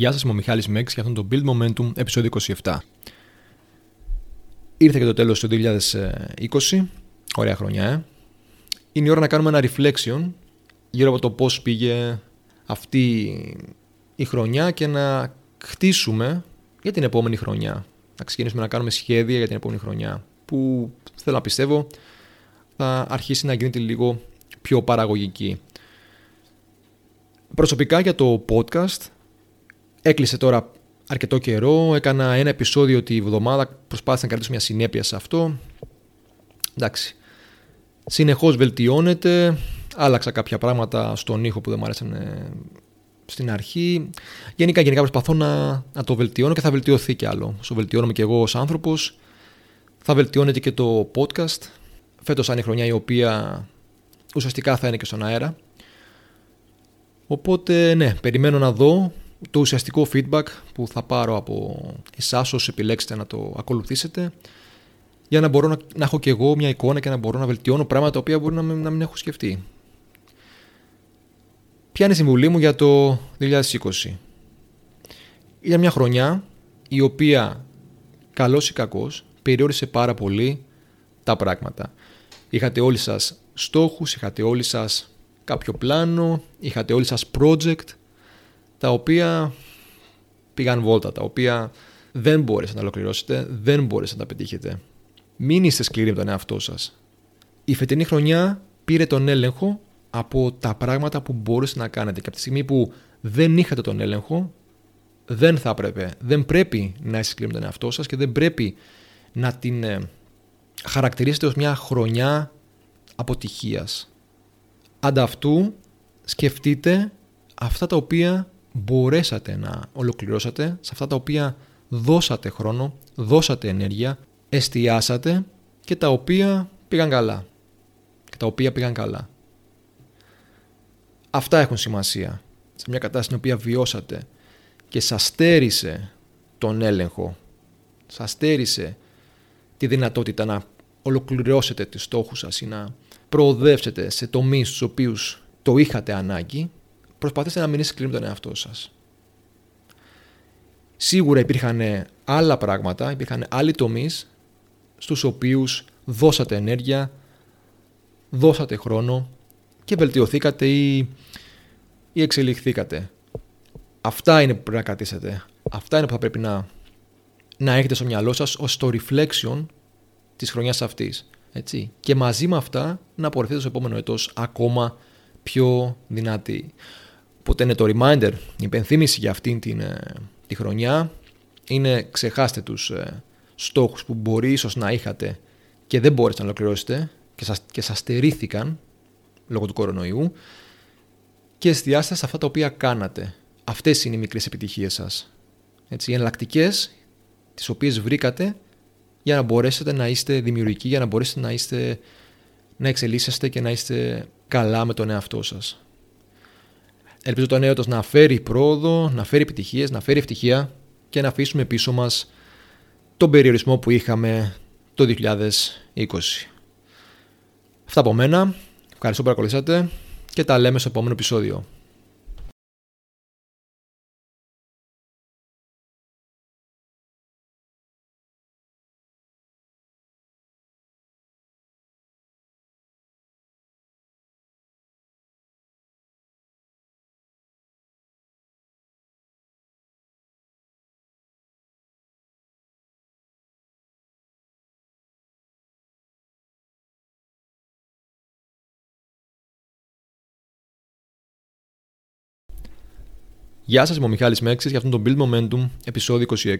Γεια σας, είμαι ο Μιχάλης Μέξ για αυτόν τον Build Momentum επεισόδιο 27. Ήρθε και το τέλος του 2020, ωραία χρονιά, ε. Είναι η ώρα να κάνουμε ένα reflection γύρω από το πώς πήγε αυτή η χρονιά και να χτίσουμε για την επόμενη χρονιά. Να ξεκινήσουμε να κάνουμε σχέδια για την επόμενη χρονιά που θέλω να πιστεύω θα αρχίσει να γίνεται λίγο πιο παραγωγική. Προσωπικά για το podcast έκλεισε τώρα αρκετό καιρό, έκανα ένα επεισόδιο τη βδομάδα, προσπάθησα να κρατήσω μια συνέπεια σε αυτό. Εντάξει, συνεχώς βελτιώνεται, άλλαξα κάποια πράγματα στον ήχο που δεν μου άρεσαν ε, στην αρχή. Γενικά, γενικά προσπαθώ να, να το βελτιώνω και θα βελτιωθεί κι άλλο. Στο βελτιώνομαι κι εγώ ως άνθρωπος. Θα βελτιώνεται και το podcast. Φέτος θα είναι η χρονιά η οποία ουσιαστικά θα είναι και στον αέρα. Οπότε ναι, περιμένω να δω το ουσιαστικό feedback που θα πάρω από εσάς όσοι επιλέξετε να το ακολουθήσετε για να μπορώ να, να έχω και εγώ μια εικόνα και να μπορώ να βελτιώνω πράγματα τα οποία μπορεί να, να μην έχω σκεφτεί. Ποια είναι η συμβουλή μου για το 2020. Είναι μια χρονιά η οποία καλός ή κακός περιόρισε πάρα πολύ τα πράγματα. Είχατε όλοι σας στόχους, είχατε όλοι σας κάποιο πλάνο, είχατε όλοι σας project τα οποία πήγαν βόλτα, τα οποία δεν μπόρεσαν να ολοκληρώσετε, δεν μπόρεσαν να τα πετύχετε. Μην είστε σκληροί με τον εαυτό σας. Η φετινή χρονιά πήρε τον έλεγχο από τα πράγματα που μπορούσατε να κάνετε και από τη στιγμή που δεν είχατε τον έλεγχο δεν θα έπρεπε, δεν πρέπει να είστε σκληροί με τον εαυτό σας και δεν πρέπει να την ε, χαρακτηρίσετε ως μια χρονιά αποτυχίας. Ανταυτού σκεφτείτε αυτά τα οποία μπορέσατε να ολοκληρώσετε, σε αυτά τα οποία δώσατε χρόνο, δώσατε ενέργεια, εστιάσατε και τα οποία πήγαν καλά. Και τα οποία πήγαν καλά. Αυτά έχουν σημασία. Σε μια κατάσταση στην οποία βιώσατε και σας στέρισε τον έλεγχο, σας στέρισε τη δυνατότητα να ολοκληρώσετε τις στόχους σας ή να προοδεύσετε σε τομείς στους οποίους το είχατε ανάγκη, προσπαθήστε να μην είστε σκληροί με τον εαυτό σας. Σίγουρα υπήρχαν άλλα πράγματα, υπήρχαν άλλοι τομείς στους οποίους δώσατε ενέργεια, δώσατε χρόνο και βελτιωθήκατε ή, ή εξελιχθήκατε. Αυτά είναι που πρέπει να κρατήσετε. Αυτά είναι που θα πρέπει να, να έχετε στο μυαλό σας ως το reflection της χρονιάς αυτής. Έτσι. Και μαζί με αυτά να απορρεφθείτε στο επόμενο έτος ακόμα πιο δυνατή. Οπότε είναι το reminder, η υπενθύμηση για αυτήν την, ε, τη χρονιά είναι ξεχάστε τους ε, στόχους που μπορεί ίσως να είχατε και δεν μπορέσατε να ολοκληρώσετε και σας, και σας στερήθηκαν λόγω του κορονοϊού και εστιάστε σε αυτά τα οποία κάνατε. Αυτές είναι οι μικρές επιτυχίες σας. Έτσι, οι εναλλακτικές τις οποίες βρήκατε για να μπορέσετε να είστε δημιουργικοί, για να μπορέσετε να, είστε, να εξελίσσεστε και να είστε καλά με τον εαυτό σας. Ελπίζω το νέο να φέρει πρόοδο, να φέρει επιτυχίες, να φέρει ευτυχία και να αφήσουμε πίσω μας τον περιορισμό που είχαμε το 2020. Αυτά από μένα. Ευχαριστώ που παρακολουθήσατε και τα λέμε στο επόμενο επεισόδιο. Γεια σας, είμαι ο Μιχάλης Μέξης για αυτόν τον Build Momentum επεισόδιο 26.